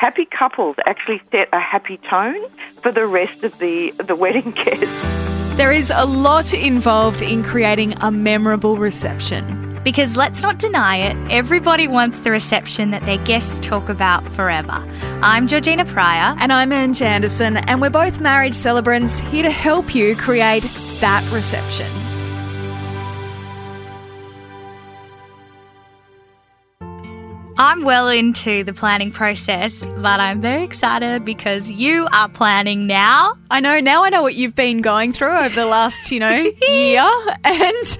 Happy couples actually set a happy tone for the rest of the, the wedding guests. There is a lot involved in creating a memorable reception. Because let's not deny it, everybody wants the reception that their guests talk about forever. I'm Georgina Pryor. And I'm Ange Anderson, and we're both marriage celebrants here to help you create that reception. I'm well into the planning process, but I'm very excited because you are planning now. I know, now I know what you've been going through over the last, you know, year, and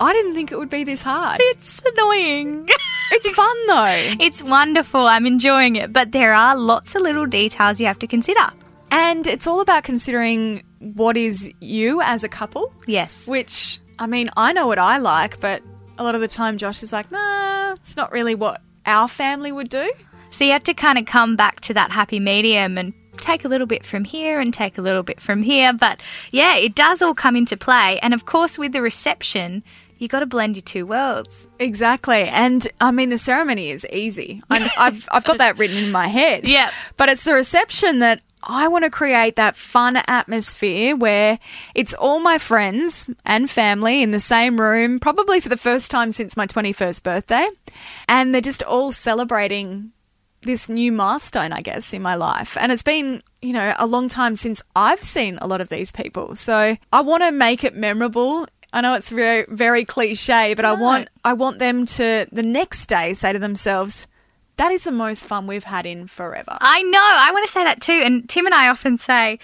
I didn't think it would be this hard. It's annoying. It's fun though. It's wonderful. I'm enjoying it, but there are lots of little details you have to consider. And it's all about considering what is you as a couple, Yes. which, I mean, I know what I like, but a lot of the time Josh is like, nah, it's not really what our family would do. So you have to kind of come back to that happy medium and take a little bit from here and take a little bit from here. But yeah, it does all come into play. And of course, with the reception, you got to blend your two worlds. Exactly. And I mean, the ceremony is easy. I'm, I've, I've got that written in my head. Yep. But it's the reception that I want to create that fun atmosphere where it's all my friends and family in the same room, probably for the first time since my 21st birthday. And they're just all celebrating this new milestone, I guess, in my life. And it's been, you know, a long time since I've seen a lot of these people. So I want to make it memorable. I know it's very, very cliche, but I want, I want them to the next day say to themselves, that is the most fun we've had in forever. I know. I want to say that too. And Tim and I often say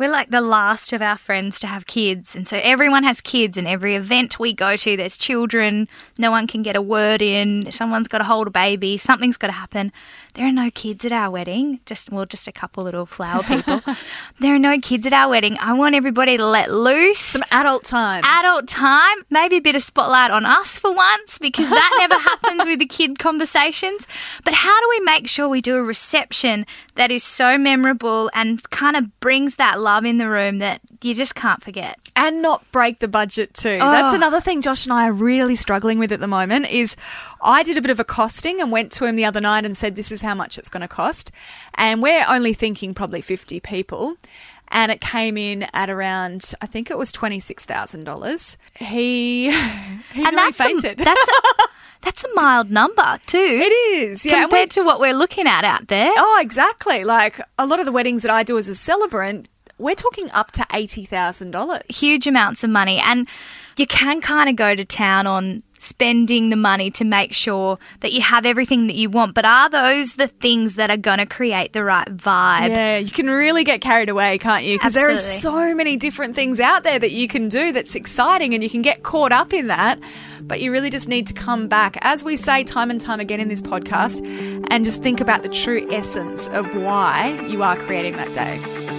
we're like the last of our friends to have kids. And so everyone has kids, and every event we go to, there's children. No one can get a word in. Someone's got to hold a baby. Something's got to happen. There are no kids at our wedding. Just, well, just a couple little flower people. there are no kids at our wedding. I want everybody to let loose. Some adult time. adult time, maybe a bit of spotlight on us for once because that never happens with the kid conversations. But how do we make sure we do a reception that is so memorable and kind of brings that love in the room that you just can't forget? and not break the budget too. That's oh. another thing Josh and I are really struggling with at the moment is I did a bit of a costing and went to him the other night and said this is how much it's going to cost. And we're only thinking probably 50 people. And it came in at around, I think it was $26,000. He, he and that's fainted. A, that's a, that's a mild number too. it is. Yeah. and we- compared to what we're looking at out there. Oh, exactly. Like a lot of the weddings that I do as a celebrant, we're talking up to $80,000. huge amounts of money and you can kind of go to town on spending the money to make sure that you have everything that you want but are those the things that are going to create the right vibe Yeah, you can really get carried away, can't you? Because there are so many different things out there that you can do that's exciting and you can get caught up in that. But you really just need to come back, as we say time and time again in this podcast, and just think about the true essence of why you are creating that day.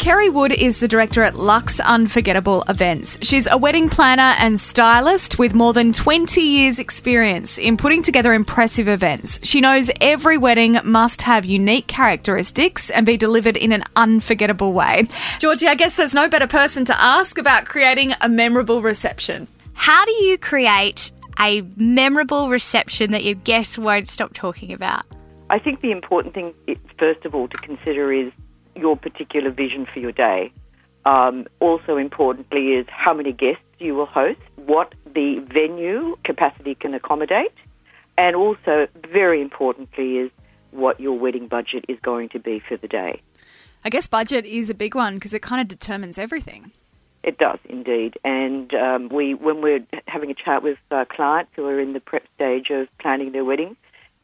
Kerry Wood is the director at Lux Unforgettable Events. She's a wedding planner and stylist with more than 20 years' experience in putting together impressive events. She knows every wedding must have unique characteristics and be delivered in an unforgettable way. Georgie, I guess there's no better person to ask about creating a memorable reception. how do you create a memorable reception that your guests won't stop talking about I think the important thing, first of all, to consider is your particular vision for your day. Um, also, importantly, is how many guests you will host, what the venue capacity can accommodate, and also, very importantly, is what your wedding budget is going to be for the day. I guess budget is a big one because it kind of determines everything. It does indeed, and um, we when we're having a chat with uh, clients who are in the prep stage of planning their wedding,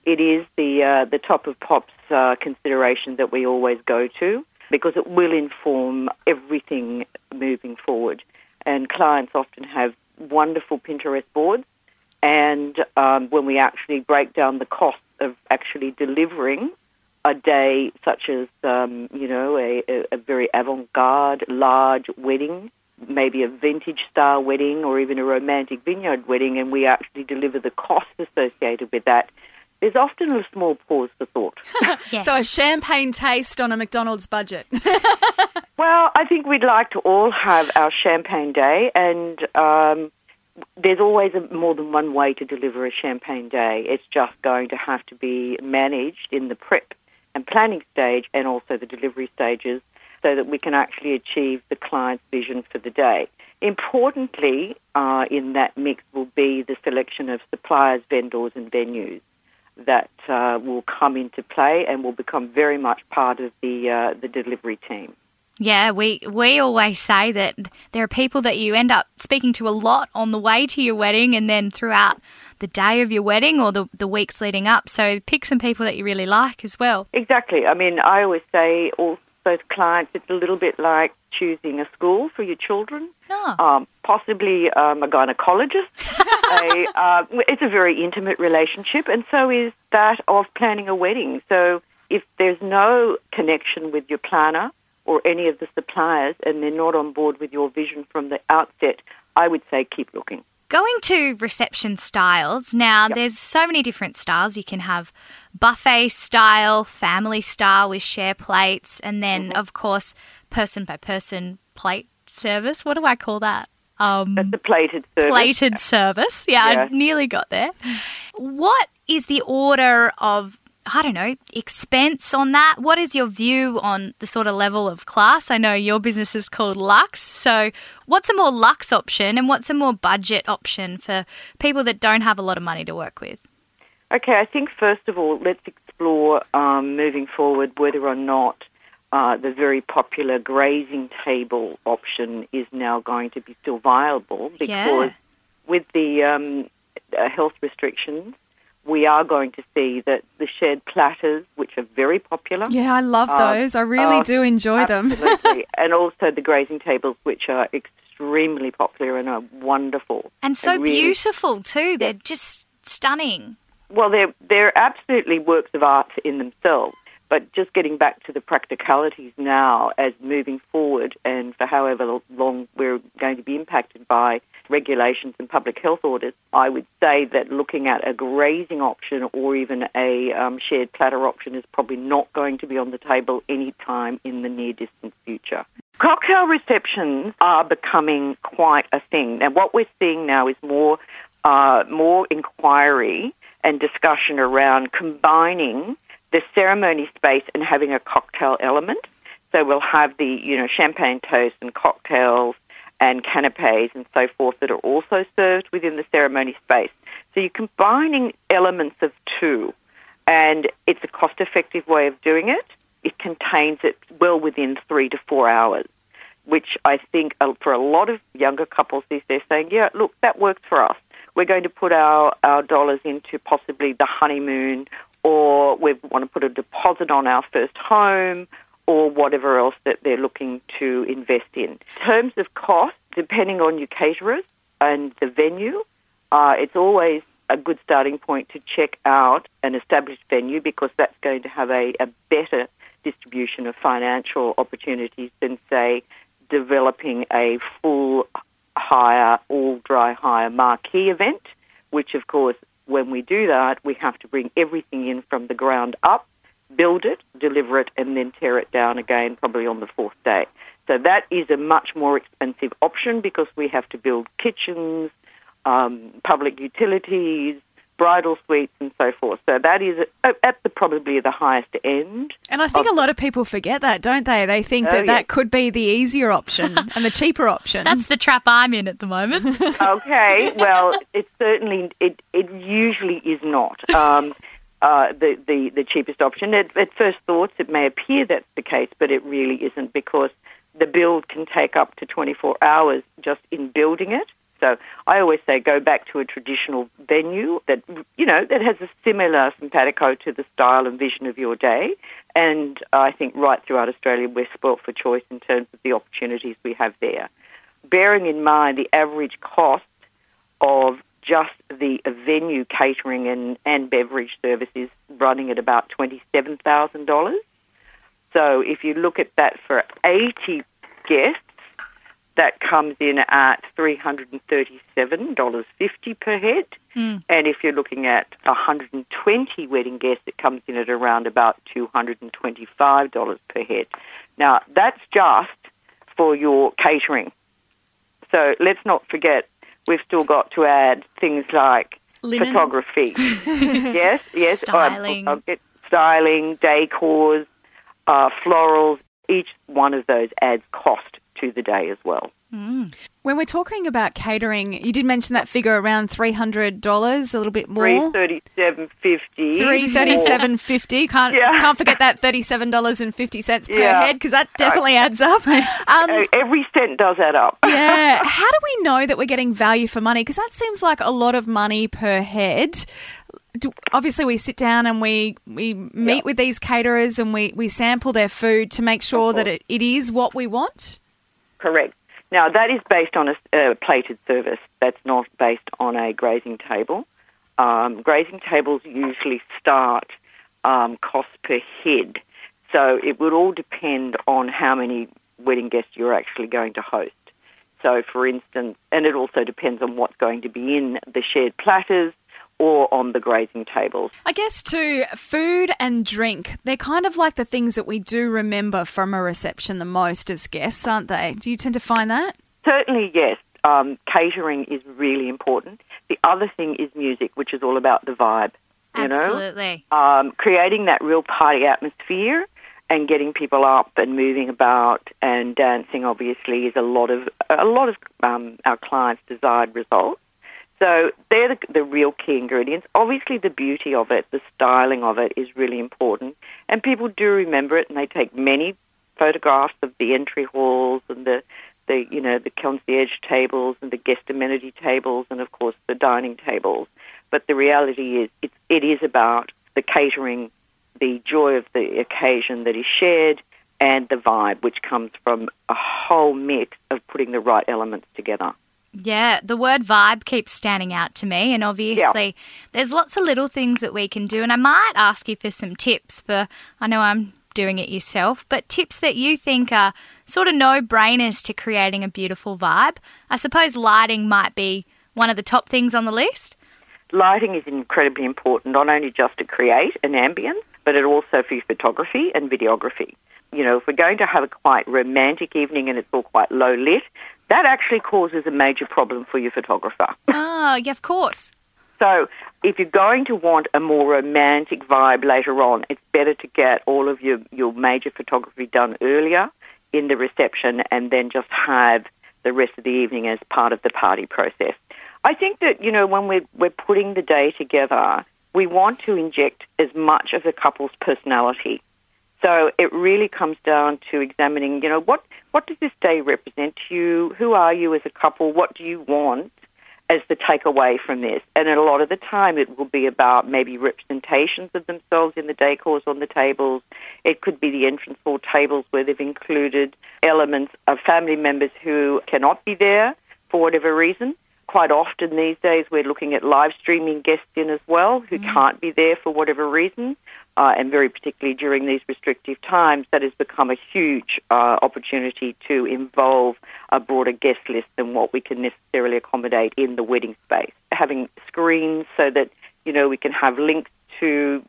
it is the uh, the top of pops uh, consideration that we always go to because it will inform everything moving forward. And clients often have wonderful Pinterest boards, and um, when we actually break down the cost of actually delivering a day such as um, you know a, a, very avant-garde large wedding maybe a vintage style wedding or even a romantic vineyard wedding and we actually deliver the cost associated with that there's often a small pause for thought. Yes. So a champagne taste on a McDonald's budget. well, I think we'd like to all have our champagne day, and um, there's always a, more than one way to deliver a champagne day. It's just going to have to be managed in the prep and planning stage and also the delivery stages so that we can actually achieve the client's vision for the day. Importantly, uh, in that mix will be the selection of suppliers, vendors, and venues that uh, will come into play and will become very much part of the uh, the delivery team. Yeah, we we always say that there are people that you end up speaking to a lot on the way to your wedding and then throughout the day of your wedding or the, the weeks leading up. So pick some people that you really like as well. Exactly. I mean, I always say also to clients, it's a little bit like choosing a school for your children. Oh. Um, possibly um, a gynecologist. a, uh, it's a very intimate relationship, and so is that of planning a wedding. So if there's no connection with your planner or any of the suppliers and they're not on board with your vision from the outset, I would say keep looking. Going to reception styles, now there's so many different styles. You can have buffet style, family style with share plates, and then, of course, person by person plate service. What do I call that? Um, That's a plated service. plated service. Yeah, Yeah. I nearly got there. What is the order of, I don't know, expense on that? What is your view on the sort of level of class? I know your business is called Lux. So, what's a more Lux option and what's a more budget option for people that don't have a lot of money to work with? Okay, I think first of all, let's explore um, moving forward whether or not uh, the very popular grazing table option is now going to be still viable because Yeah. with the um, uh, health restrictions, we are going to see that the shared platters, which are very popular, yeah, I love Uh, those. I really do enjoy them. absolutely, and also the grazing tables, which are extremely popular and are wonderful. And so really- beautiful too. They're just stunning. Well, they're they're absolutely works of art in themselves. But just getting back to the practicalities now, as moving forward, and for however long we're going to be impacted by regulations and public health orders, I would say that looking at a grazing option or even a um, shared platter option is probably not going to be on the table anytime in the near distant future. Cocktail receptions are becoming quite a thing. Now, what we're seeing now is more uh, more inquiry and discussion around combining the ceremony space and having a cocktail element. So we'll have the you know champagne toast and cocktails and canapes and so forth that are also served within the ceremony space. So you're combining elements of two, and it's a cost-effective way of doing it. It contains it well within three to four hours which I think uh, for a lot of younger couples these days saying, yeah, look, that works for us. We're going to put our, our dollars into possibly the honeymoon or we want to put a deposit on our first home or whatever else that they're looking to invest in. In terms of cost, depending on your caterers and the venue, uh, it's always a good starting point to check out an established venue because that's going to have a, a better distribution of financial opportunities than, say, developing a full hire, all dry hire marquee event, which of course, when we do that, we have to bring everything in from the ground up, build it, deliver it, and then tear it down again, probably on the fourth day. So that is a much more expensive option because we have to build kitchens, um, public utilities, bridal suites, and so forth. So that is at at the probably the highest end. And I think a lot of people forget that, don't they? They think Oh, that yeah. that could be the easier option and the cheaper option. That's the trap I'm in at the moment. Okay, well, it certainly it it usually is not um, uh, the, the the cheapest option. At, at first thoughts, it may appear that's the case, but it really isn't because the build can take up to 24 hours just in building it. So I always say go back to a traditional venue that you know that has a similar simpatico to the style and vision of your day. And I think right throughout Australia we're spoilt for choice in terms of the opportunities we have there. Bearing in mind the average cost of just the venue catering and, and beverage services running at about $27,000. So if you look at that for 80 guests, that comes in at $337.50 per head. Mm. And if you're looking at 120 wedding guests, it comes in at around about $225 per head. Now, that's just for your catering. So let's not forget, we've still got to add things like Linen. photography. yes, yes. Styling. I'll get styling, decors, uh, florals. Each one of those adds cost to the day as well. When we're talking about catering, you did mention that figure around three hundred dollars, a little bit more. thirty-seven fifty. Three thirty-seven fifty. Can't Yeah. can't forget that thirty-seven dollars and fifty cents per Yeah. head because that definitely adds up. Um, Every cent does add up. yeah. How do we know that we're getting value for money? Because that seems like a lot of money per head. Do, obviously, we sit down and we, we meet Yeah. with these caterers and we, we sample their food to make sure that it, it is what we want. Correct. Now, that is based on a uh, plated service. That's not based on a grazing table. Um, grazing tables usually start um, cost per head. So it would all depend on how many wedding guests you're actually going to host. So, for instance, and it also depends on what's going to be in the shared platters or on the grazing tables. I guess too, food and drink, they're kind of like the things that we do remember from a reception the most as guests, aren't they? Do you tend to find that? Certainly, yes. Um, catering is really important. The other thing is music, which is all about the vibe. You know, Absolutely. um, creating that real party atmosphere and getting people up and moving about and dancing. Obviously, is a lot of a lot of um, our clients' desired results. So they're the, the real key ingredients. Obviously, the beauty of it, the styling of it, is really important, and people do remember it, and they take many photographs of the entry halls and the the you know the concierge tables and the guest amenity tables and of course the dining tables. But the reality is it, it is about the catering, the joy of the occasion that is shared, and the vibe which comes from a whole mix of putting the right elements together. Yeah, the word vibe keeps standing out to me, and obviously, there's lots of little things that we can do. And I might ask you for some tips for, I know I'm doing it yourself, but tips that you think are sort of no brainers to creating a beautiful vibe. I suppose lighting might be one of the top things on the list. Lighting is incredibly important, not only just to create an ambience, but it also for photography and videography. You know, if we're going to have a quite romantic evening and it's all quite low lit, that actually causes a major problem for your photographer. Oh, yeah, of course. So if you're going to want a more romantic vibe later on, it's better to get all of your, your major photography done earlier in the reception and then just have the rest of the evening as part of the party process. I think that, you know, when we're, we're putting the day together, we want to inject as much of the couple's personality. So it really comes down to examining, you know, what, what does this day represent to you? Who are you as a couple? What do you want? as the takeaway from this. And a lot of the time, it will be about maybe representations of themselves in the decors on the tables. It could be the entrance hall tables where they've included elements of family members who cannot be there for whatever reason. Quite often these days, we're looking at live streaming guests in as well who can't be there for whatever reason. Uh, and very particularly during these restrictive times, that has become a huge uh, opportunity to involve a broader guest list than what we can necessarily accommodate in the wedding space. Having screens so that you know we can have links to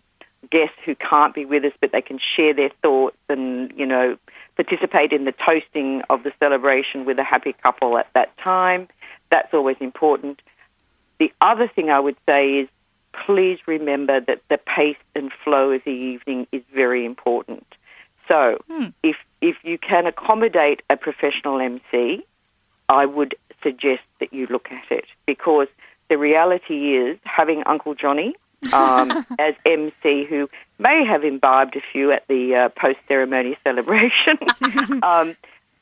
guests who can't be with us, but they can share their thoughts and you know participate in the toasting of the celebration with a happy couple at that time. That's always important. The other thing I would say is please remember that the pace and flow of the evening is very important. So if if you can accommodate a professional MC, I would suggest that you look at it because the reality is having Uncle Johnny um, as MC, who may have imbibed a few at the uh, post ceremony celebration, um,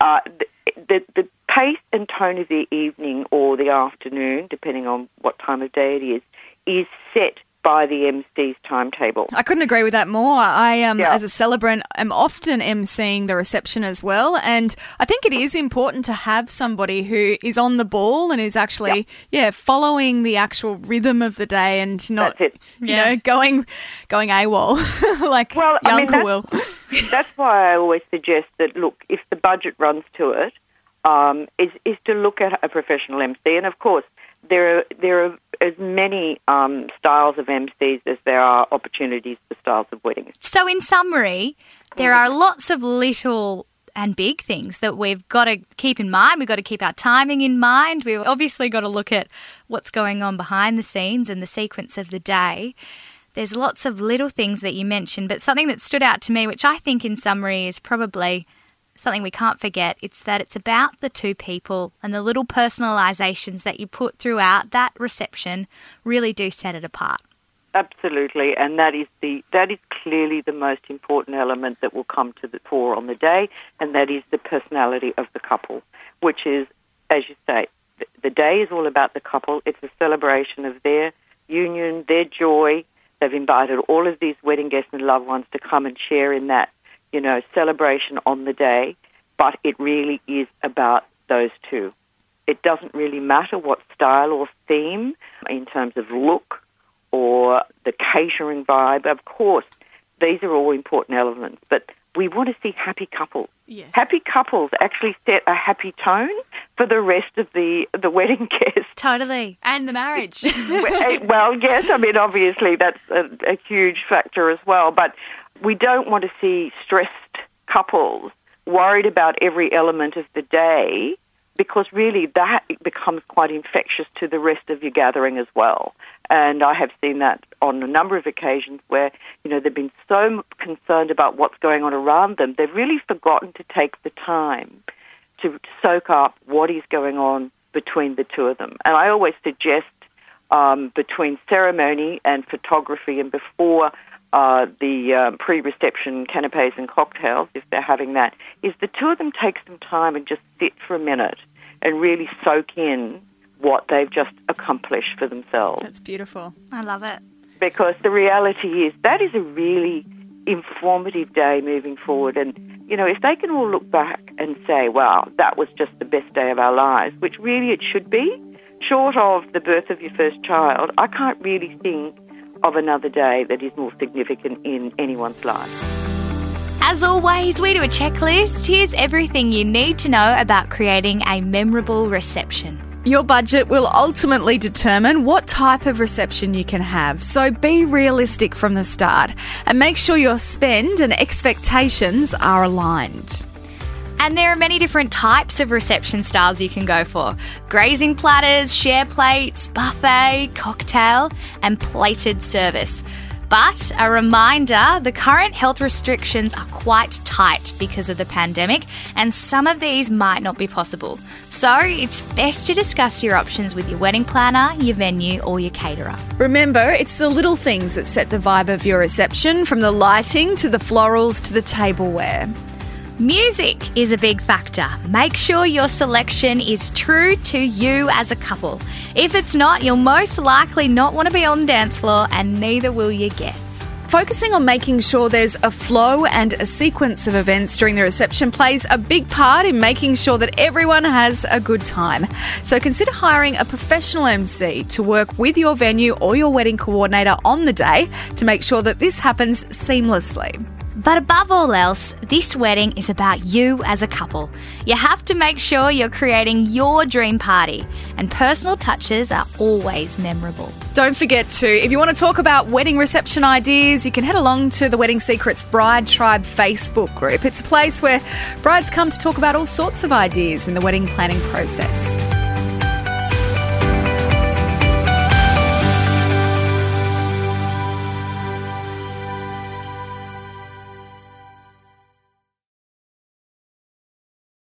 uh, the, the the pace and tone of the evening or the afternoon, depending on what time of day it is, is set by the MC's timetable. I couldn't agree with that more. I, um, Yeah. as a celebrant, am often emceeing the reception as well, and I think it is important to have somebody who is on the ball and is actually, yeah, following the actual rhythm of the day and not, you Yeah. know, going going AWOL like Well, your I mean, uncle will. That's why I always suggest that look, if the budget runs to it, um, is is to look at a professional MC, and of course there are there are as many um, styles of MCs as there are opportunities for styles of weddings. So, in summary, there are lots of little and big things that we've got to keep in mind. We've got to keep our timing in mind. We've obviously got to look at what's going on behind the scenes and the sequence of the day. There's lots of little things that you mentioned, but something that stood out to me, which I think in summary is probably something we can't forget, it's that it's about the two people and the little personalizations that you put throughout that reception really do set it apart. Absolutely, and that is the that is clearly the most important element that will come to the fore on the day, and that is the personality of the couple, which is, as you say, the day is all about the couple. It's a celebration of their union, their joy. They've invited all of these wedding guests and loved ones to come and share in that, you know, celebration on the day. But it really is about those two. It doesn't really matter what style or theme in terms of look or the catering vibe. Of course, these are all important elements, but we want to see happy couples. Yes. Happy couples actually set a happy tone for the rest of the, the wedding guests. Totally. And the marriage. Eh, well, yes, I mean, obviously that's a, a huge factor as well, but we don't want to see stressed couples worried about every element of the day because really that becomes quite infectious to the rest of your gathering as well. And I have seen that on a number of occasions where, you know, they've been so concerned about what's going on around them, they've really forgotten to take the time to soak up what is going on between the two of them. And I always suggest um, between ceremony and photography and before uh, the um, pre-reception canapes and cocktails, if they're having that, is the two of them take some time and just sit for a minute and really soak in what they've just accomplished for themselves. That's beautiful. I love it. Because the reality is that is a really informative day moving forward. And, you know, if they can all look back and say, wow, that was just the best day of our lives, which really it should be, short of the birth of your first child, I can't really think of another day that is more significant in anyone's life. As always, we do a checklist. Here's everything you need to know about creating a memorable reception. Your budget will ultimately determine what type of reception you can have, so be realistic from the start and make sure your spend and expectations are aligned. And there are many different types of reception styles you can go for grazing platters, share plates, buffet, cocktail, and plated service. But a reminder the current health restrictions are quite tight because of the pandemic, and some of these might not be possible. So it's best to discuss your options with your wedding planner, your venue, or your caterer. Remember, it's the little things that set the vibe of your reception, from the lighting to the florals to the tableware. Music is a big factor. Make sure your selection is true to you as a couple. If it's not, you'll most likely not want to be on the dance floor, and neither will your guests. Focusing on making sure there's a flow and a sequence of events during the reception plays a big part in making sure that everyone has a good time. So consider hiring a professional MC to work with your venue or your wedding coordinator on the day to make sure that this happens seamlessly. But above all else, this wedding is about you as a couple. You have to make sure you're creating your dream party, and personal touches are always memorable. Don't forget to, if you want to talk about wedding reception ideas, you can head along to the Wedding Secrets Bride Tribe Facebook group. It's a place where brides come to talk about all sorts of ideas in the wedding planning process.